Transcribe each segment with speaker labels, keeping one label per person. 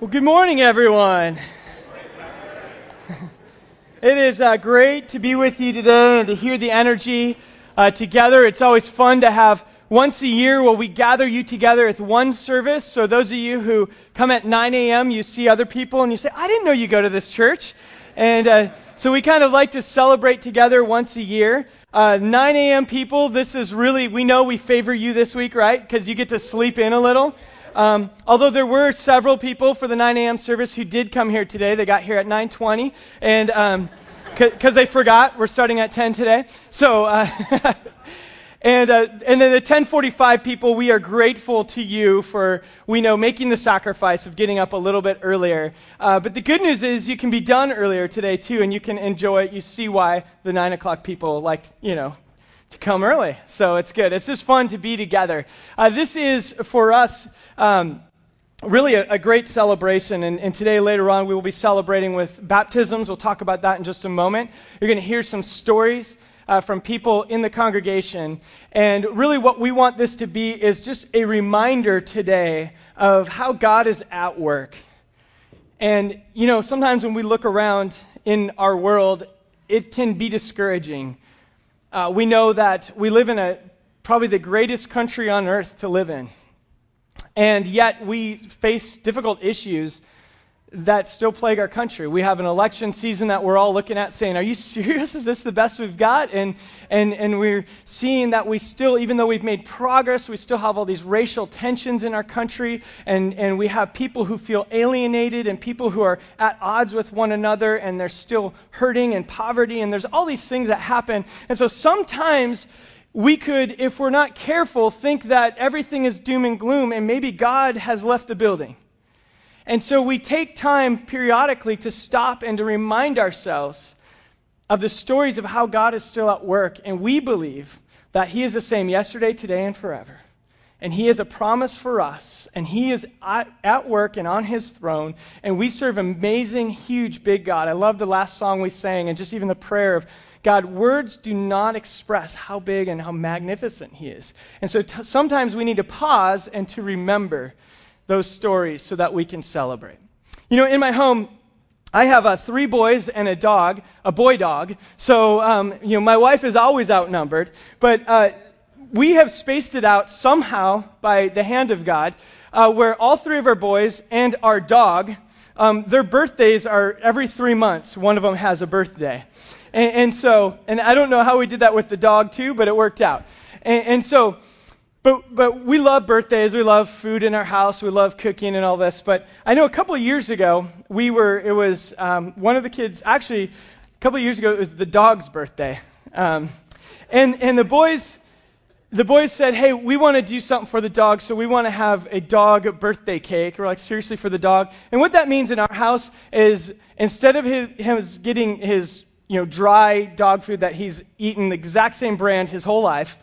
Speaker 1: Well, good morning, everyone. It is uh, great to be with you today and to hear the energy uh, together. It's always fun to have once a year where we gather you together at one service. So, those of you who come at 9 a.m., you see other people and you say, I didn't know you go to this church. And uh, so, we kind of like to celebrate together once a year. Uh, 9 a.m. people, this is really, we know we favor you this week, right? Because you get to sleep in a little. Um, although there were several people for the 9 a.m. service who did come here today, they got here at 9:20, and because um, they forgot, we're starting at 10 today. So, uh, and uh, and then the 10:45 people, we are grateful to you for we know making the sacrifice of getting up a little bit earlier. Uh, but the good news is you can be done earlier today too, and you can enjoy it. You see why the 9 o'clock people like you know to come early. So it's good. It's just fun to be together. Uh, this is for us. Um, really a, a, great celebration. And, and, today, later on, we will be celebrating with baptisms. We'll talk about that in just a moment. You're going to hear some stories uh, from people in the congregation. And really, what we want this to be is just a reminder today of how God is at work. And, you know, sometimes when we look around in our world, it can be discouraging. Uh, we know that we live in a probably the greatest country on earth to live in. And yet we face difficult issues that still plague our country. We have an election season that we're all looking at saying, Are you serious? Is this the best we've got? And, and, and we're seeing that we still, even though we've made progress, we still have all these racial tensions in our country. And, and we have people who feel alienated and people who are at odds with one another and they're still hurting and poverty. And there's all these things that happen. And so sometimes we could, if we're not careful, think that everything is doom and gloom and maybe God has left the building. And so we take time periodically to stop and to remind ourselves of the stories of how God is still at work. And we believe that He is the same yesterday, today, and forever. And He has a promise for us. And He is at work and on His throne. And we serve amazing, huge, big God. I love the last song we sang and just even the prayer of God, words do not express how big and how magnificent He is. And so t- sometimes we need to pause and to remember those stories so that we can celebrate. You know, in my home, I have uh, three boys and a dog, a boy dog. So, um, you know, my wife is always outnumbered. But uh, we have spaced it out somehow by the hand of God, uh, where all three of our boys and our dog, um, their birthdays are every three months. One of them has a birthday. And, and, so, and I don't know how we did that with the dog too, but it worked out. And, and so, but, but we love birthdays. We love food in our house. We love cooking and all this. But I know a couple of years ago, we were, it was um, one of the kids, actually, a couple of years ago, it was the dog's birthday. Um, and, and the boys, the boys said, hey, we want to do something for the dog, so we want to have a dog birthday cake. We're like, seriously, for the dog? And what that means in our house is instead of his, him getting his you know, dry dog food that he's eaten the exact same brand his whole life,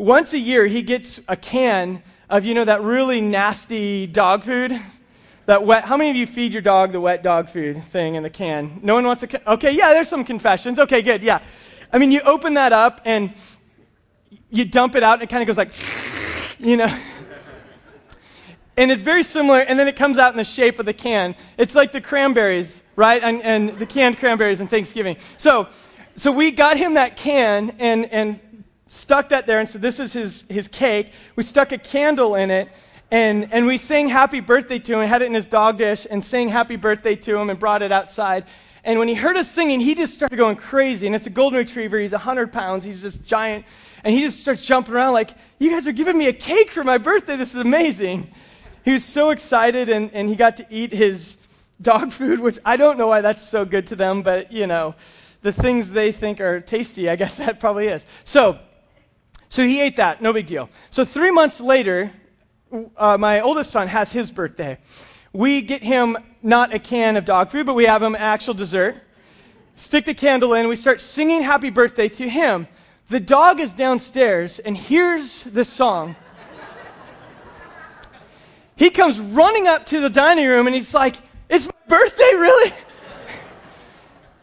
Speaker 1: once a year he gets a can of, you know, that really nasty dog food. That wet, how many of you feed your dog the wet dog food thing in the can? No one wants a Okay, yeah, there's some confessions. Okay, good, yeah. I mean, you open that up and you dump it out and it kind of goes like, you know. and it's very similar, and then it comes out in the shape of the can. It's like the cranberries, right? And, and the canned cranberries in Thanksgiving. So, so we got him that can, and, and stuck that there and said, This is his, his cake. We stuck a candle in it, and, and we sang happy birthday to him, had it in his dog dish, and sang happy birthday to him and brought it outside. And when he heard us singing, he just started going crazy. And it's a golden retriever. He's 100 pounds. He's just giant. And he just starts jumping around like, You guys are giving me a cake for my birthday. This is amazing. He was so excited, and, and he got to eat his dog food, which I don't know why that's so good to them, but, you know, the things they think are tasty, I guess that probably is. So, so he ate that, no big deal. So three months later, uh, my oldest son has his birthday. We get him not a can of dog food, but we have him actual dessert. Stick the candle in, we start singing happy birthday to him. The dog is downstairs and hears the song. he comes running up to the dining room and he's like, It's my birthday, really?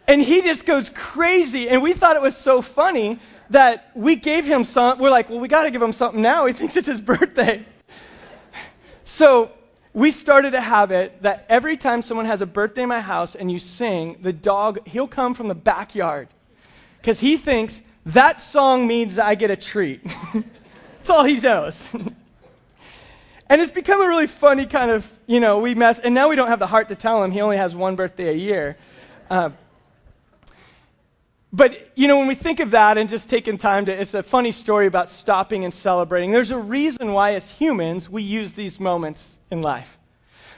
Speaker 1: And he just goes crazy. And we thought it was so funny that we gave him some. We're like, well, we got to give him something now. He thinks it's his birthday. So we started a habit that every time someone has a birthday in my house and you sing, the dog, he'll come from the backyard because he thinks that song means that I get a treat. That's all he knows. and it's become a really funny kind of, you know, we mess, and now we don't have the heart to tell him he only has one birthday a year. Uh, but, you know, when we think of that and just taking time to, it's a funny story about stopping and celebrating. There's a reason why, as humans, we use these moments in life.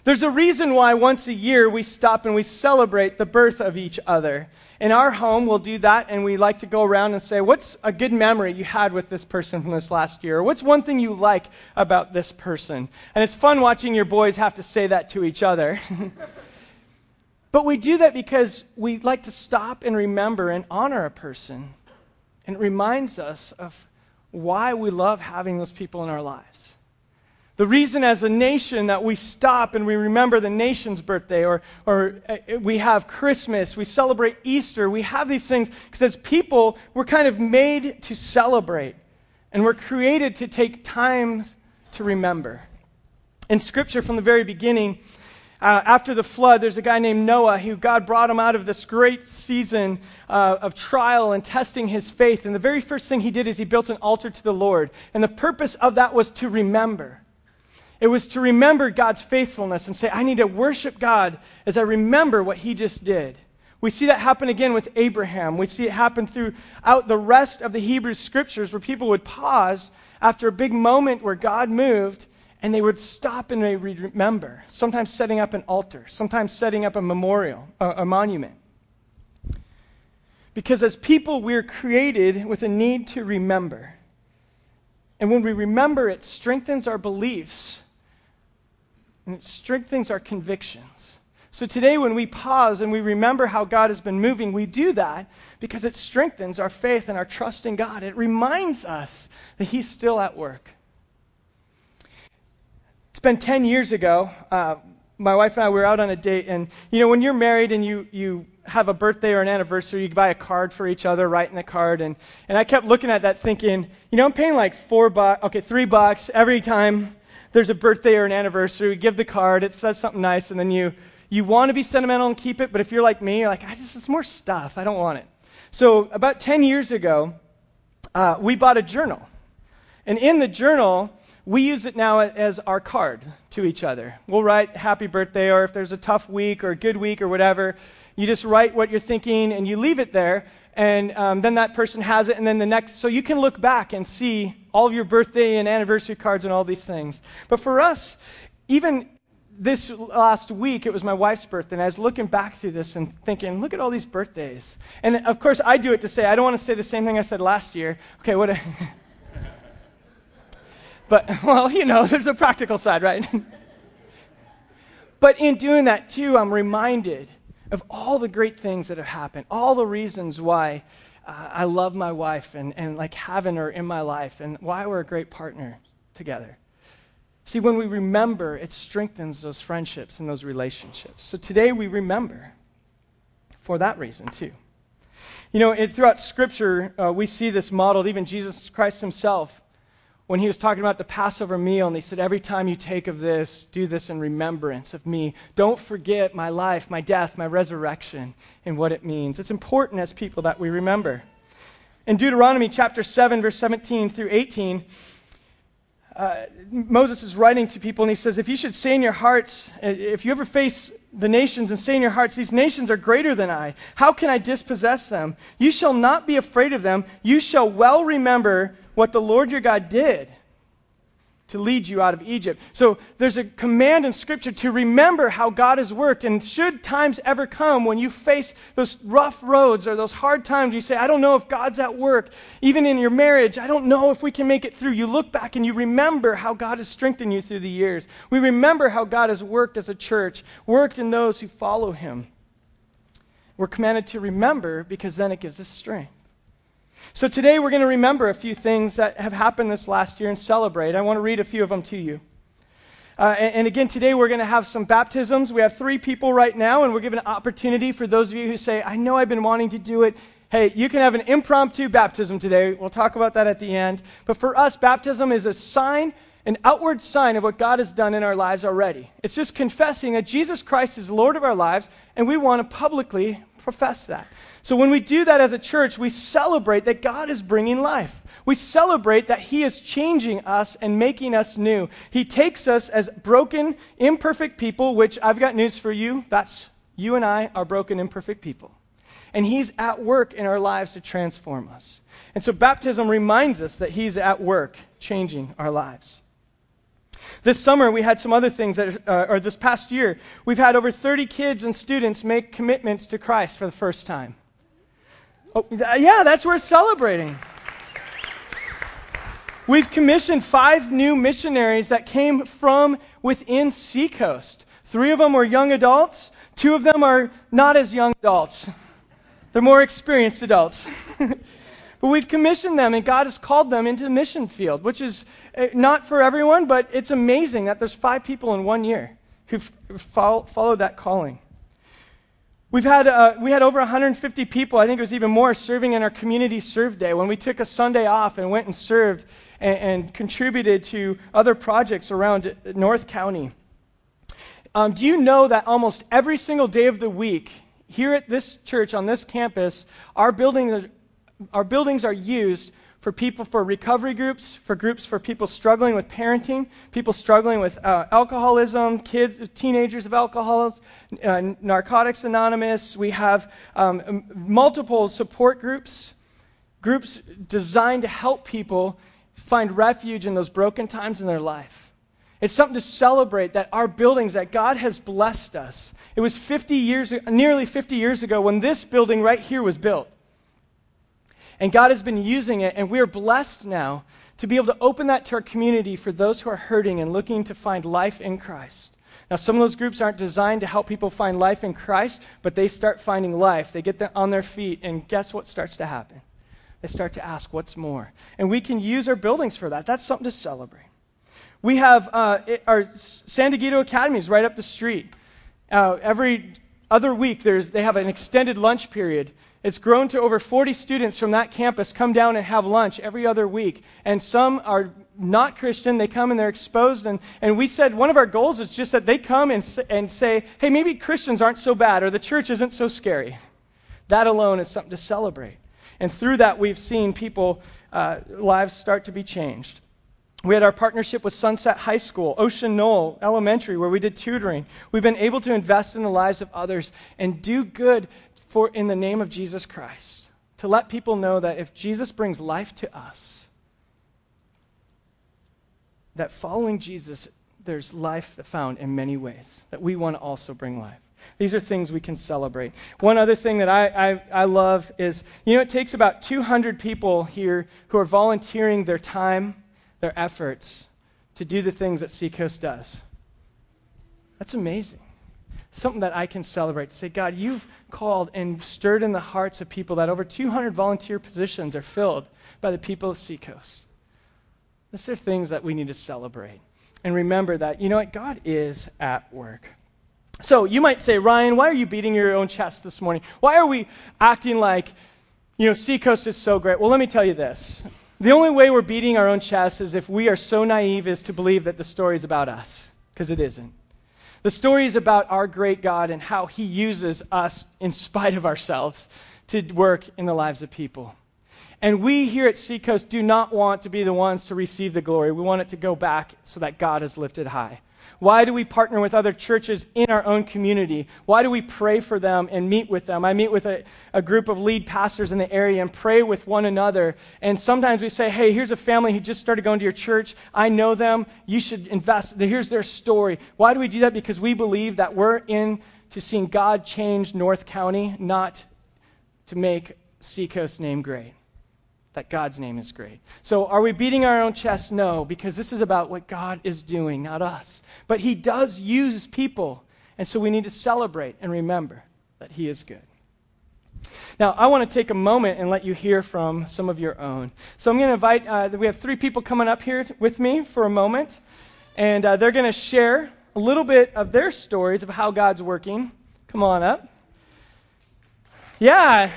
Speaker 1: There's a reason why once a year we stop and we celebrate the birth of each other. In our home, we'll do that and we like to go around and say, What's a good memory you had with this person from this last year? What's one thing you like about this person? And it's fun watching your boys have to say that to each other. But we do that because we like to stop and remember and honor a person. And it reminds us of why we love having those people in our lives. The reason as a nation that we stop and we remember the nation's birthday, or, or uh, we have Christmas, we celebrate Easter, we have these things because as people, we're kind of made to celebrate. And we're created to take time to remember. In Scripture, from the very beginning, uh, after the flood, there's a guy named Noah who God brought him out of this great season uh, of trial and testing his faith. And the very first thing he did is he built an altar to the Lord. And the purpose of that was to remember. It was to remember God's faithfulness and say, I need to worship God as I remember what he just did. We see that happen again with Abraham. We see it happen throughout the rest of the Hebrew scriptures where people would pause after a big moment where God moved and they would stop and they remember, sometimes setting up an altar, sometimes setting up a memorial, a, a monument. Because as people, we're created with a need to remember. And when we remember, it strengthens our beliefs and it strengthens our convictions. So today, when we pause and we remember how God has been moving, we do that because it strengthens our faith and our trust in God. It reminds us that He's still at work. It's been 10 years ago. Uh, my wife and I were out on a date, and you know, when you're married and you, you have a birthday or an anniversary, you buy a card for each other, write in the card. And, and I kept looking at that thinking, you know, I'm paying like four bucks, okay, three bucks every time there's a birthday or an anniversary. We give the card, it says something nice, and then you, you want to be sentimental and keep it, but if you're like me, you're like, I just, it's more stuff. I don't want it. So about 10 years ago, uh, we bought a journal. And in the journal, we use it now as our card to each other. We'll write happy birthday, or if there's a tough week or a good week or whatever, you just write what you're thinking and you leave it there, and um, then that person has it, and then the next, so you can look back and see all of your birthday and anniversary cards and all these things. But for us, even this last week, it was my wife's birthday, and I was looking back through this and thinking, look at all these birthdays. And of course, I do it to say, I don't want to say the same thing I said last year. Okay, what? A But, well, you know, there's a practical side, right? but in doing that, too, I'm reminded of all the great things that have happened, all the reasons why uh, I love my wife and, and like having her in my life, and why we're a great partner together. See, when we remember, it strengthens those friendships and those relationships. So today we remember for that reason, too. You know, it, throughout Scripture, uh, we see this modeled. Even Jesus Christ himself when he was talking about the Passover meal, and he said, Every time you take of this, do this in remembrance of me. Don't forget my life, my death, my resurrection, and what it means. It's important as people that we remember. In Deuteronomy chapter 7, verse 17 through 18, uh, Moses is writing to people, and he says, If you should say in your hearts, if you ever face the nations and say in your hearts, These nations are greater than I, how can I dispossess them? You shall not be afraid of them. You shall well remember what the Lord your God did to lead you out of Egypt. So there's a command in Scripture to remember how God has worked. And should times ever come when you face those rough roads or those hard times, you say, I don't know if God's at work. Even in your marriage, I don't know if we can make it through. You look back and you remember how God has strengthened you through the years. We remember how God has worked as a church, worked in those who follow Him. We're commanded to remember because then it gives us strength. So today we're going to remember a few things that have happened this last year and celebrate. I want to read a few of them to you. Uh, and, and, again, today we're going to have some baptisms. We have three people right now, and we're giving an opportunity for those of you who say, I know I've been wanting to do it. Hey, you can have an impromptu baptism today. We'll talk about that at the end. But for us, baptism is a sign an outward sign of what God has done in our lives already. It's just confessing that Jesus Christ is Lord of our lives, and we want to publicly profess that. So when we do that as a church, we celebrate that God is bringing life. We celebrate that He is changing us and making us new. He takes us as broken, imperfect people, which I've got news for you. That's you and I are broken, imperfect people. And He's at work in our lives to transform us. And so baptism reminds us that He's at work changing our lives. This summer, we had some other things, that, uh, or this past year, we've had over 30 kids and students make commitments to Christ for the first time. Oh, th- yeah, that's worth celebrating. We've commissioned five new missionaries that came from within Seacoast. Three of them were young adults, two of them are not as young adults. They're more experienced adults. but we've commissioned them, and God has called them into the mission field, which is uh, not for everyone, but it's amazing that there's five people in one year who've followed that calling. We've had, uh, we had over 150 people, I think it was even more, serving in our community serve day when we took a Sunday off and went and served and, and contributed to other projects around North County. Um, do you know that almost every single day of the week, here at this church on this campus, our buildings, our buildings are used for people for recovery groups, for groups for people struggling with parenting, people struggling with uh, alcoholism, kids, teenagers of alcoholics, uh, Narcotics Anonymous. We have um, multiple support groups, groups designed to help people find refuge in those broken times in their life. It's something to celebrate that our buildings, that God has blessed us. It was 50 years, nearly 50 years ago when this building right here was built. And God has been using it, and we are blessed now to be able to open that to our community for those who are hurting and looking to find life in Christ. Now, some of those groups aren't designed to help people find life in Christ, but they start finding life. They get on their feet, and guess what starts to happen? They start to ask, What's more? And we can use our buildings for that. That's something to celebrate. We have uh, our San Diego Academy is right up the street. Uh, every other week, there's, they have an extended lunch period it's grown to over 40 students from that campus come down and have lunch every other week. And some are not Christian. They come and they're exposed. And, and we said one of our goals is just that they come and, and say, hey, maybe Christians aren't so bad or the church isn't so scary. That alone is something to celebrate. And through that, we've seen people, uh, lives start to be changed. We had our partnership with Sunset High School, Ocean Knoll Elementary, where we did tutoring. We've been able to invest in the lives of others and do good for in the name of Jesus Christ. To let people know that if Jesus brings life to us, that following Jesus, there's life found in many ways, that we want to also bring life. These are things we can celebrate. One other thing that I, I, I, love is, you know, it takes about 200 people here who are volunteering their time, their efforts to do the things that Seacoast does. That's amazing something that I can celebrate. Say, God, you've called and stirred in the hearts of people that over 200 volunteer positions are filled by the people of Seacoast. These are things that we need to celebrate. And remember that, you know what? God is at work. So you might say, Ryan, why are you beating your own chest this morning? Why are we acting like, you know, Seacoast is so great? Well, let me tell you this. The only way we're beating our own chest is if we are so naive as to believe that the story is about us, because it isn't. The story is about our great God and how he uses us in spite of ourselves to work in the lives of people. And we here at Seacoast do not want to be the ones to receive the glory. We want it to go back so that God is lifted high. Why do we partner with other churches in our own community? Why do we pray for them and meet with them? I meet with a, a, group of lead pastors in the area and pray with one another. And sometimes we say, hey, here's a family who just started going to your church. I know them. You should invest. Here's their story. Why do we do that? Because we believe that we're in to seeing God change North County, not to make Seacoast name great that God's name is great. So are we beating our own chest? No, because this is about what God is doing, not us. But He does use people, and so we need to celebrate and remember that He is good. Now, I want to take a moment and let you hear from some of your own. So I'm going to invite, uh, we have three people coming up here with me for a moment, and uh, they're going to share a little bit of their stories of how God's working. Come on up. Yeah.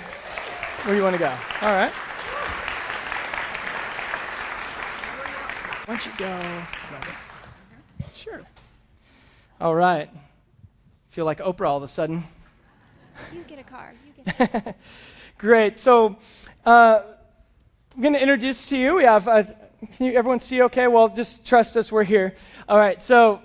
Speaker 1: Where do you want to go? All right. Why don't you go? Sure. All right. Feel like Oprah all of a sudden.
Speaker 2: You get a car. You get
Speaker 1: Great. So, uh, I'm going to introduce to you. We have. Uh, can you, everyone see? Okay. Well, just trust us. We're here. All right. So,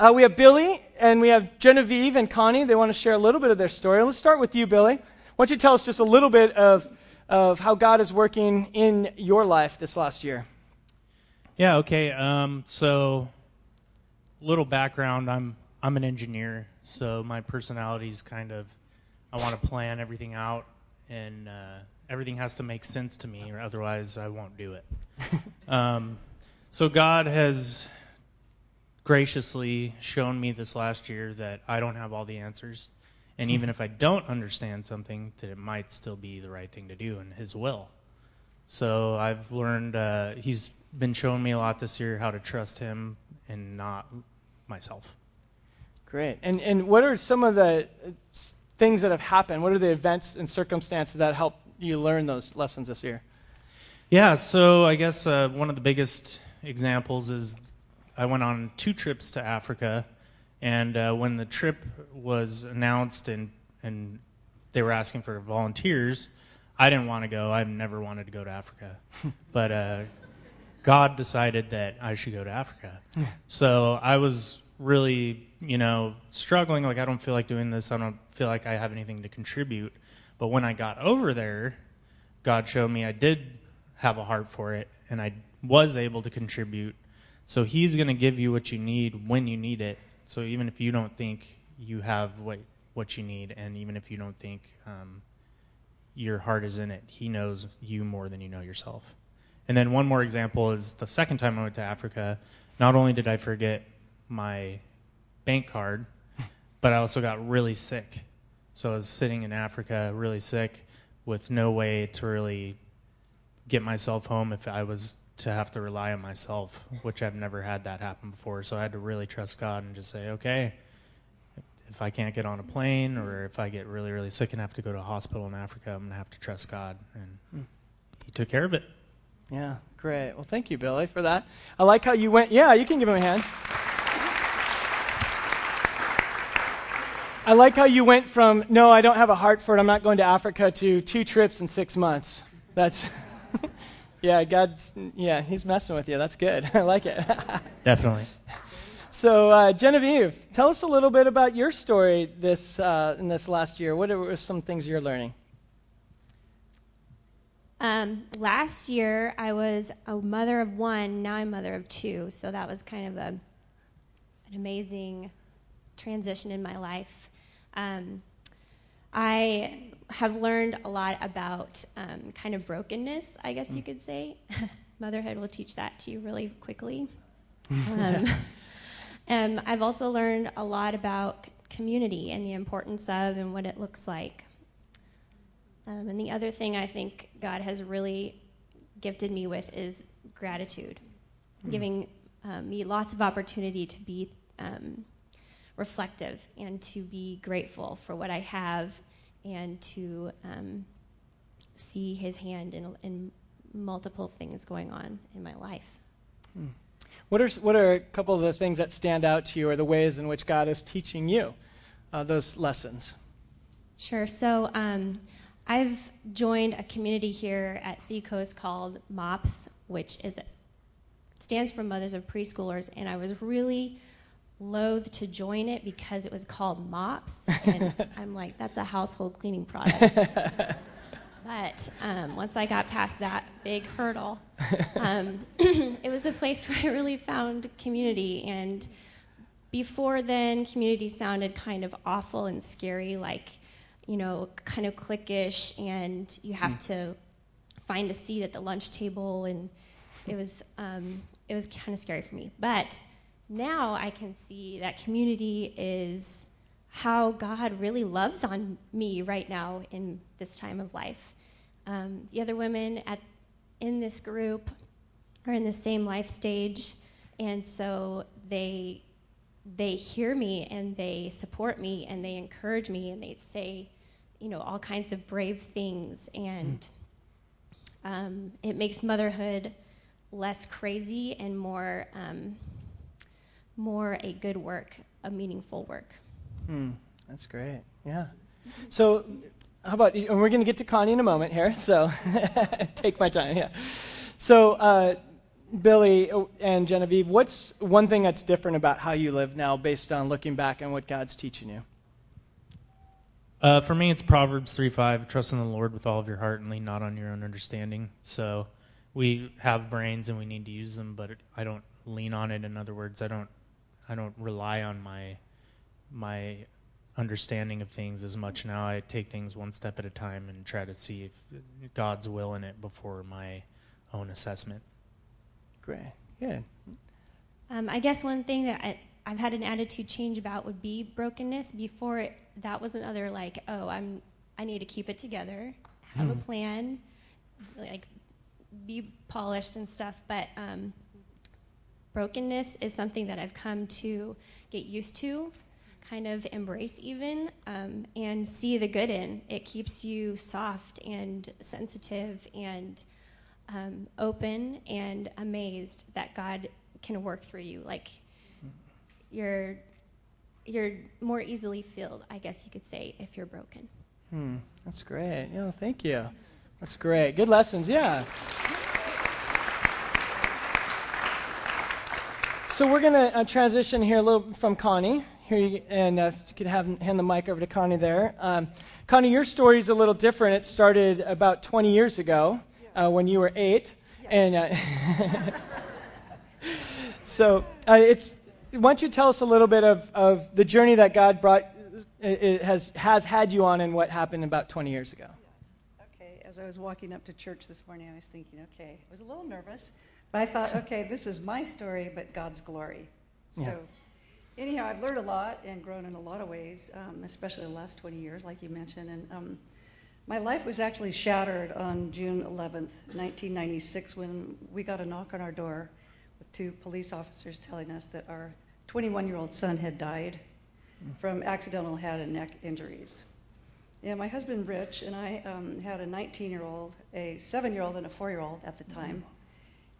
Speaker 1: uh, we have Billy and we have Genevieve and Connie. They want to share a little bit of their story. Let's start with you, Billy. Why don't you tell us just a little bit of of how God is working in your life this last year?
Speaker 3: Yeah. Okay. Um, so, little background. I'm I'm an engineer, so my personality is kind of I want to plan everything out, and uh, everything has to make sense to me, or otherwise I won't do it. um, so God has graciously shown me this last year that I don't have all the answers, and even if I don't understand something, that it might still be the right thing to do in His will. So I've learned uh, He's been showing me a lot this year how to trust Him and not myself.
Speaker 1: Great. And and what are some of the things that have happened? What are the events and circumstances that helped you learn those lessons this year?
Speaker 3: Yeah, so I guess uh, one of the biggest examples is I went on two trips to Africa, and uh, when the trip was announced and and they were asking for volunteers, I didn't want to go. I've never wanted to go to Africa, but uh, God decided that I should go to Africa. so I was really, you know, struggling. Like I don't feel like doing this. I don't feel like I have anything to contribute. But when I got over there, God showed me I did have a heart for it, and I was able to contribute. So He's going to give you what you need when you need it. So even if you don't think you have what what you need, and even if you don't think um, your heart is in it, He knows you more than you know yourself. And then one more example is the second time I went to Africa. Not only did I forget my bank card, but I also got really sick. So I was sitting in Africa really sick with no way to really get myself home if I was to have to rely on myself, which I've never had that happen before. So I had to really trust God and just say, okay, if I can't get on a plane or if I get really, really sick and have to go to a hospital in Africa, I'm going to have to trust God. And
Speaker 1: Hmm.
Speaker 3: He took care of it.
Speaker 1: Yeah, great. Well, thank you, Billy, for that. I like how you went. Yeah, you can give him a hand. I like how you went from no, I don't have a heart for it. I'm not going to Africa to two trips in six months. That's yeah, God. Yeah, He's messing with you. That's good. I like it.
Speaker 3: Definitely.
Speaker 1: so, uh, Genevieve, tell us a little bit about your story this uh, in this last year. What are some things you're learning?
Speaker 2: Um, last year, I was a mother of one. Now I'm mother of two. So that was kind of a an amazing transition in my life. Um, I have learned a lot about um, kind of brokenness, I guess you could say. Motherhood will teach that to you really quickly. Um, and I've also learned a lot about community and the importance of and what it looks like. Um, and the other thing I think God has really gifted me with is gratitude, giving um, me lots of opportunity to be um, reflective and to be grateful for what I have and to um, see His hand in, in multiple things going on in my life.
Speaker 1: What are what are a couple of the things that stand out to you, or the ways in which God is teaching you uh, those lessons?
Speaker 2: Sure. So um, I've joined a community here at Seacoast called MOPS, which is stands for Mothers of Preschoolers, and I was really loath to join it because it was called MOPS, and I'm like, that's a household cleaning product. But um, once I got past that big hurdle, um, it was a place where I really found community. And before then, community sounded kind of awful and scary, like, you know, kind of cliquish, and you have to find a seat at the lunch table, and it was um, it was kind of scary for me. But now I can see that community is how God really loves on me right now in this time of life. Um, the other women at in this group are in the same life stage, and so they they hear me and they support me and they encourage me and they say, you know, all kinds of brave things, and um, it makes motherhood less crazy and more um, more a good work, a meaningful work.
Speaker 1: Hmm, that's great. Yeah. So, how about? And we're going to get to Connie in a moment here. So, take my time. Yeah. So, uh, Billy and Genevieve, what's one thing that's different about how you live now, based on looking back and what God's teaching you?
Speaker 3: Uh, for me, it's Proverbs 3:5. Trust in the Lord with all of your heart and lean not on your own understanding. So, we have brains and we need to use them, but I don't lean on it. In other words, I don't I don't rely on my my understanding of things as much now. I take things one step at a time and try to see if God's will in it before my own assessment.
Speaker 1: Great. Good.
Speaker 2: Um, I guess one thing that I, I've had an attitude change about would be brokenness. Before it, that was another like, oh, I'm I need to keep it together, have a plan, like be polished and stuff. But um, brokenness is something that I've come to get used to, kind of embrace even, um, and see the good in. It keeps you soft and sensitive and um, open and amazed that God can work through you. Like you're you're more easily filled, I guess you could say, if you're broken.
Speaker 1: Hmm, that's great. Yeah, thank you. That's great. Good lessons. Yeah. So we're going to uh, transition here a little from Connie. Here you, and uh, if you could have hand the mic over to Connie there. Um, Connie, your story is a little different. It started about 20 years ago uh, when you were eight, and uh, so uh, it's. Why don't you tell us a little bit of, of the journey that God brought it has has had you on and what happened about 20 years ago?
Speaker 4: Okay, as I was walking up to church this morning, I was thinking, okay, I was a little nervous but I thought, okay, this is my story, but God's glory. So, yeah. anyhow, I've learned a lot and grown in a lot of ways, um, especially the last 20 years, like you mentioned. And um, my life was actually shattered on June 11th, 1996, when we got a knock on our door with two police officers telling us that our 21 year old son had died from accidental head and neck injuries. Yeah, my husband Rich and I um, had a 19 year old, a 7 year old, and a 4 year old at the time.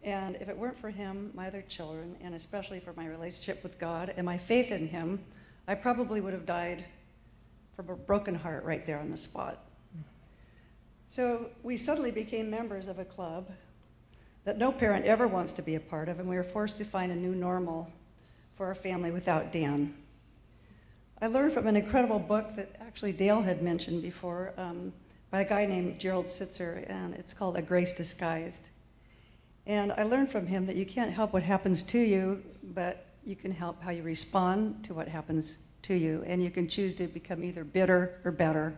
Speaker 4: And if it weren't for him, my other children, and especially for my relationship with God and my faith in Him, I probably would have died from a broken heart right there on the spot. So we suddenly became members of a club that no parent ever wants to be a part of, and we were forced to find a new normal for our family without Dan. I learned from an incredible book that actually Dale had mentioned before um, by a guy named Gerald Sittser, and it's called A Grace Disguised. And I learned from him that you can't help what happens to you, but you can help how you respond to what happens to you. And you can choose to become either bitter or better.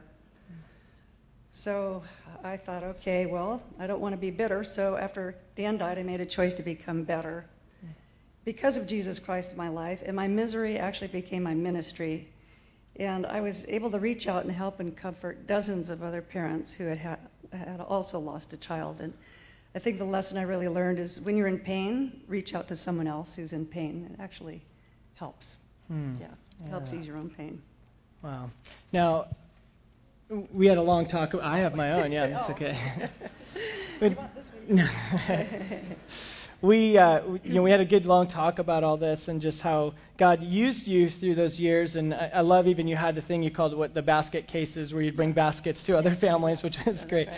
Speaker 4: So I thought, okay, well, I don't want to be bitter. So after Dan died, I made a choice to become better. Because of Jesus Christ in my life, and my misery actually became my ministry. And I was able to reach out and help and comfort dozens of other parents who had, had, had also lost a child. And I think the lesson I really learned is when you're in pain, reach out to someone else who's in pain. It actually helps. Hmm. Yeah, yeah, helps ease your own pain.
Speaker 1: Wow. Now, we had a long talk. I have my own. Yeah, that's okay. we, uh, you know, we had a good long talk about all this and just how God used you through those years. And I, I love even you had the thing you called what the basket cases, where you'd bring baskets to other families, which was great. Right,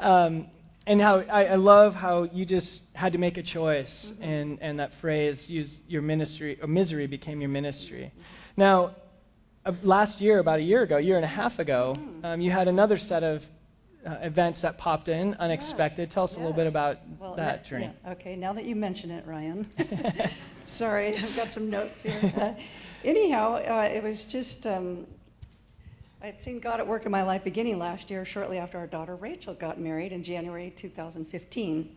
Speaker 1: yeah. um, and how I, I, love how you just had to make a choice, mm-hmm. and, and that phrase, use your ministry, or misery became your ministry. Mm-hmm. Now, last year, about a year ago, a year and a half ago, mm-hmm. um, you had another set of uh, events that popped in unexpected.
Speaker 4: Yes.
Speaker 1: Tell us
Speaker 4: yes.
Speaker 1: a little bit about
Speaker 4: well,
Speaker 1: that journey.
Speaker 4: Yeah. Okay, now that you mention it, Ryan. Sorry, I've got some notes here. Uh, anyhow, uh, it was just um, I had seen God at work in my life beginning last year, shortly after our daughter Rachel got married in January 2015.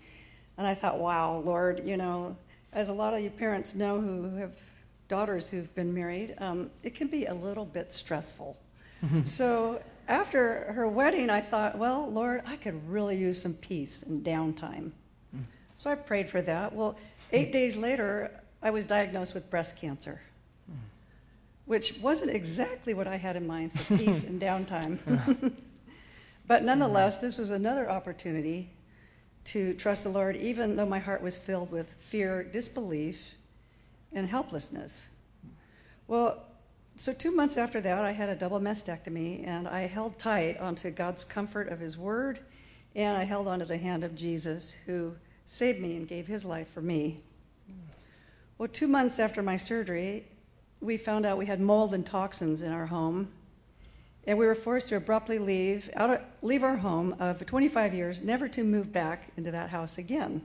Speaker 4: And I thought, wow, Lord, you know, as a lot of you parents know who have daughters who've been married, um, it can be a little bit stressful. Mm-hmm. so after her wedding, I thought, well, Lord, I could really use some peace and downtime. Mm. So I prayed for that. Well, eight days later, I was diagnosed with breast cancer mm. which wasn't exactly what I had in mind for peace and downtime. but nonetheless, this was another opportunity to trust the Lord, even though my heart was filled with fear, disbelief, and helplessness. Well, so two months after that, I had a double mastectomy, and I held tight onto God's comfort of His Word, and I held onto the hand of Jesus, who saved me and gave His life for me. Well, two months after my surgery, we found out we had mold and toxins in our home, and we were forced to abruptly leave out of, leave our home for 25 years, never to move back into that house again.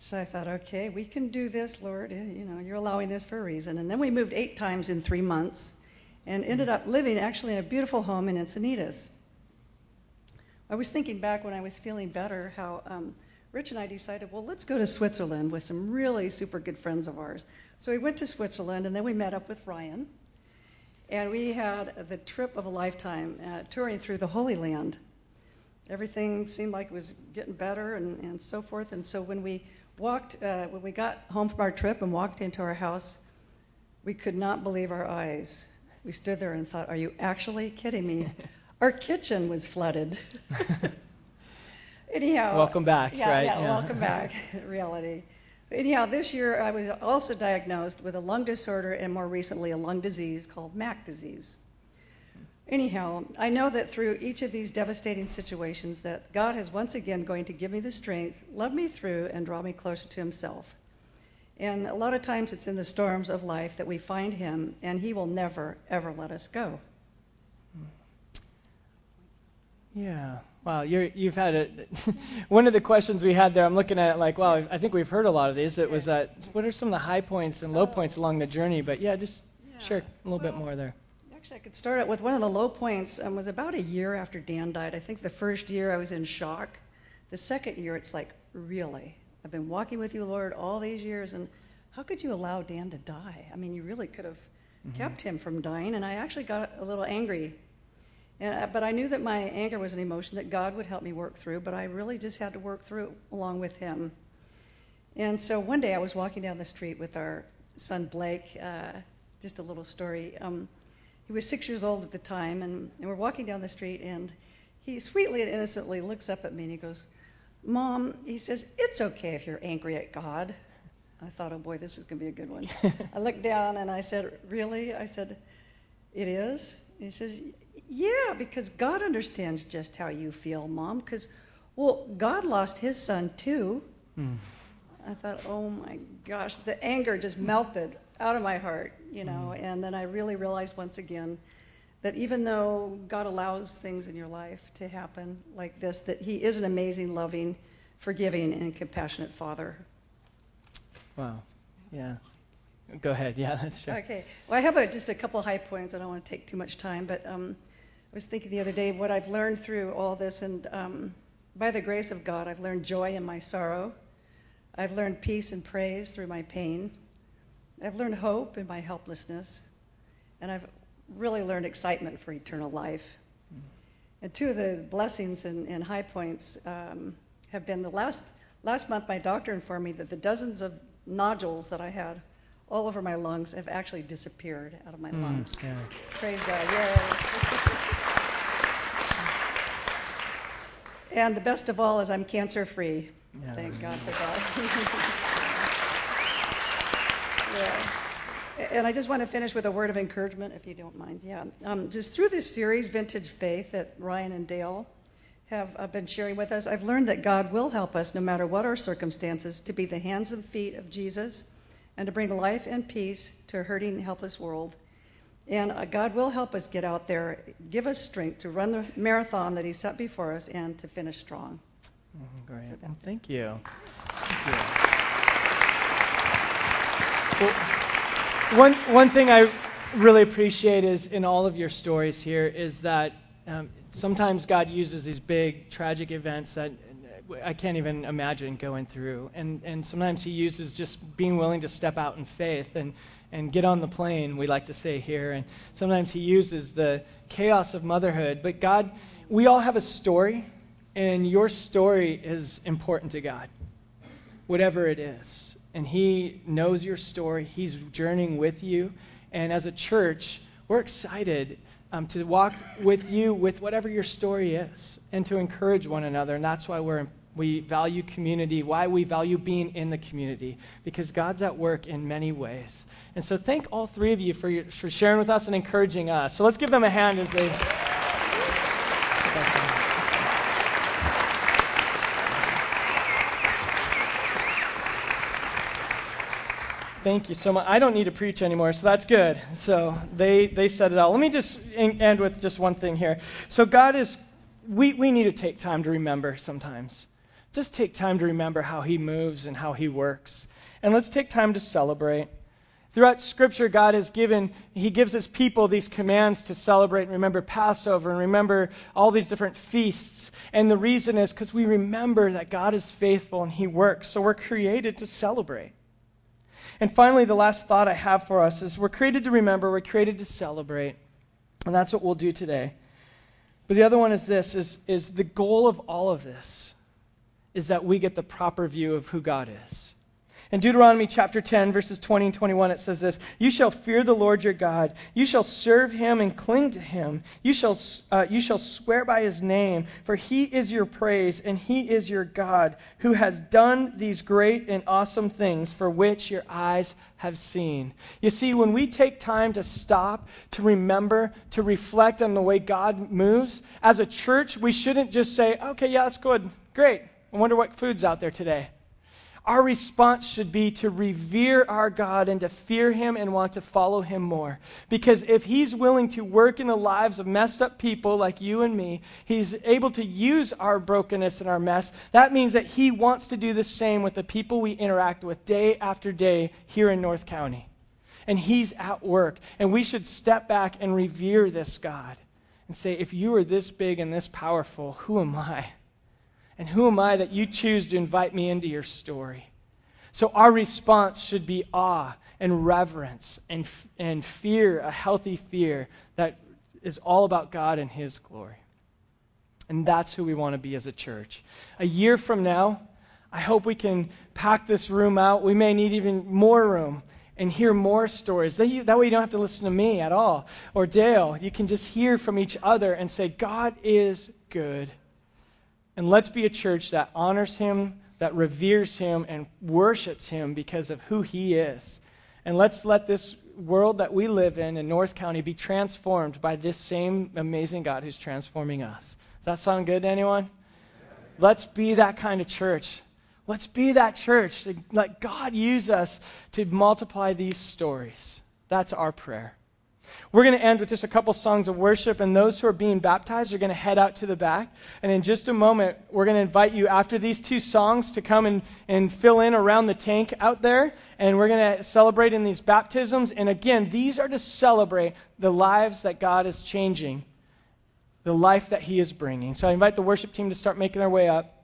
Speaker 4: So I thought, okay, we can do this, Lord. You know, you're allowing this for a reason. And then we moved eight times in three months, and ended up living actually in a beautiful home in Encinitas. I was thinking back when I was feeling better how um, Rich and I decided, well, let's go to Switzerland with some really super good friends of ours. So we went to Switzerland, and then we met up with Ryan and we had the trip of a lifetime uh, touring through the Holy Land. Everything seemed like it was getting better and, and so forth. And so when we walked, uh, when we got home from our trip and walked into our house, we could not believe our eyes. We stood there and thought, Are you actually kidding me? our kitchen was flooded. Anyhow.
Speaker 1: Welcome back,
Speaker 4: yeah,
Speaker 1: right?
Speaker 4: Yeah, yeah, welcome back, reality. Anyhow, this year I was also diagnosed with a lung disorder and more recently a lung disease called MAC disease. Anyhow, I know that through each of these devastating situations that God is once again going to give me the strength, love me through, and draw me closer to himself. And a lot of times it's in the storms of life that we find him, and he will never, ever let us go.
Speaker 1: Yeah. Wow, you have had a, one of the questions we had there. I'm looking at it like, wow, I think we've heard a lot of these. It was that what are some of the high points and low points along the journey? But yeah, just yeah. share a little
Speaker 4: well,
Speaker 1: bit more there.
Speaker 4: Actually, I could start out with one of the low points. Um, was about a year after Dan died. I think the first year I was in shock. The second year, it's like, really, I've been walking with you, Lord, all these years, and how could you allow Dan to die? I mean, you really could have mm-hmm. kept him from dying. And I actually got a little angry and, uh, but I knew that my anger was an emotion that God would help me work through, but I really just had to work through along with Him. And so one day I was walking down the street with our son Blake. Uh, just a little story. Um, he was six years old at the time, and, and we're walking down the street, and he sweetly and innocently looks up at me and he goes, Mom, he says, it's okay if you're angry at God. I thought, oh boy, this is going to be a good one. I looked down and I said, Really? I said, It is? he says, yeah, because God understands just how you feel, Mom. Because, well, God lost his son too. Mm. I thought, oh my gosh, the anger just melted out of my heart, you know. Mm. And then I really realized once again that even though God allows things in your life to happen like this, that He is an amazing, loving, forgiving, and compassionate Father.
Speaker 1: Wow. Yeah. Go ahead. Yeah, that's true.
Speaker 4: Okay. Well, I have a, just a couple high points. I don't want to take too much time, but um, I was thinking the other day what I've learned through all this, and um, by the grace of God, I've learned joy in my sorrow. I've learned peace and praise through my pain. I've learned hope in my helplessness. And I've really learned excitement for eternal life. And two of the blessings and, and high points um, have been the last last month. My doctor informed me that the dozens of nodules that I had all over my lungs have actually disappeared out of my mm, lungs. Yeah. Praise God! Yay! And the best of all is I'm cancer free. Yeah. Thank God for that. yeah. And I just want to finish with a word of encouragement, if you don't mind. Yeah. Um, just through this series, Vintage Faith, that Ryan and Dale have uh, been sharing with us, I've learned that God will help us, no matter what our circumstances, to be the hands and feet of Jesus and to bring life and peace to a hurting, helpless world. And uh, God will help us get out there, give us strength to run the marathon that He set before us and to finish strong.
Speaker 1: Mm, great. So well, thank you. Thank you. Well, one, one thing I really appreciate is in all of your stories here is that um, sometimes God uses these big tragic events that I can't even imagine going through. And, and sometimes he uses just being willing to step out in faith. And and get on the plane, we like to say here. And sometimes he uses the chaos of motherhood. But God, we all have a story, and your story is important to God, whatever it is. And he knows your story, he's journeying with you. And as a church, we're excited um, to walk with you with whatever your story is and to encourage one another. And that's why we're we value community, why we value being in the community, because God's at work in many ways. And so thank all three of you for, your, for sharing with us and encouraging us. So let's give them a hand as they. Thank you so much. I don't need to preach anymore, so that's good. So they, they said it all. Let me just end with just one thing here. So God is, we, we need to take time to remember sometimes. Just take time to remember how He moves and how He works. And let's take time to celebrate. Throughout Scripture, God has given, He gives His people these commands to celebrate and remember Passover and remember all these different feasts. And the reason is because we remember that God is faithful and He works. So we're created to celebrate. And finally, the last thought I have for us is we're created to remember, we're created to celebrate. And that's what we'll do today. But the other one is this is, is the goal of all of this is that we get the proper view of who God is. In Deuteronomy chapter 10, verses 20 and 21, it says this You shall fear the Lord your God. You shall serve him and cling to him. You shall, uh, you shall swear by his name, for he is your praise, and he is your God, who has done these great and awesome things for which your eyes have seen. You see, when we take time to stop, to remember, to reflect on the way God moves, as a church, we shouldn't just say, Okay, yeah, that's good. Great. I wonder what food's out there today. Our response should be to revere our God and to fear Him and want to follow Him more. Because if He's willing to work in the lives of messed up people like you and me, He's able to use our brokenness and our mess. That means that He wants to do the same with the people we interact with day after day here in North County. And He's at work. And we should step back and revere this God and say, if you are this big and this powerful, who am I? And who am I that you choose to invite me into your story? So our response should be awe and reverence and, and fear, a healthy fear that is all about God and His glory. And that's who we want to be as a church. A year from now, I hope we can pack this room out. We may need even more room and hear more stories. That, way you don't have to listen to me at all or Dale. You can just hear from each other and say, God is good. And let's be a church that honors him, that reveres him, and worships him because of who he is. And let's let this world that we live in in North County be transformed by this same amazing God who's transforming us. Does that sound good to anyone? Let's be that kind of church. Let's be that church. Let God use us to multiply these stories. That's our prayer. We're going to end with just a couple songs of worship, and those who are being baptized are going to head out to the back. And in just a moment, we're going to invite you after these two songs to come and, and fill in around the tank out there. And we're going to celebrate in these baptisms. And again, these are to celebrate the lives that God is changing, the life that He is bringing. So I invite the worship team to start making their way up.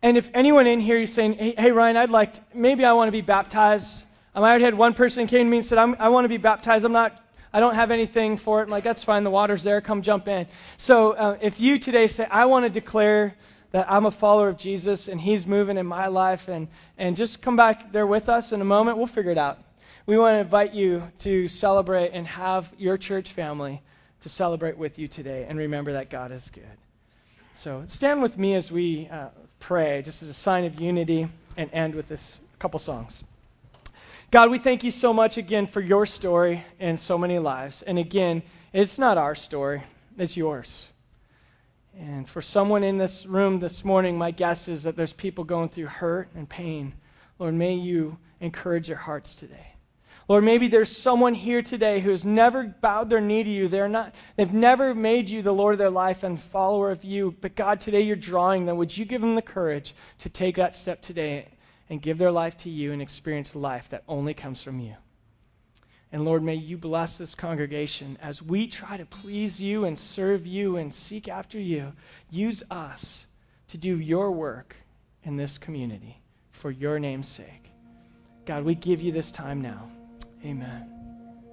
Speaker 1: And if anyone in here is saying, hey, hey Ryan, I'd like, maybe I want to be baptized um, I already had one person came to me and said, i want to be baptized. I'm not, I don't have anything for it. I'm like, that's fine. The water's there. Come jump in. So uh, if you today say, I want to declare that I'm a follower of Jesus and He's moving in my life, and, and just come back there with us in a moment, we'll figure it out. We want to invite you to celebrate and have your church family to celebrate with you today and remember that God is good. So stand with me as we uh, pray, just as a sign of unity, and end with this couple songs. God, we thank you so much again for your story and so many lives. And again, it's not our story, it's yours. And for someone in this room this morning, my guess is that there's people going through hurt and pain. Lord, may you encourage their hearts today. Lord, maybe there's someone here today who has never bowed their knee to you. They're not, they've never made you the Lord of their life and follower of you. But God, today you're drawing them. Would you give them the courage to take that step today and give their life to you and experience life that only comes from you. And Lord, may you bless this congregation as we try to please you and serve you and seek after you. Use us to do your work in this community for your name's sake. God, we give you this time now. Amen.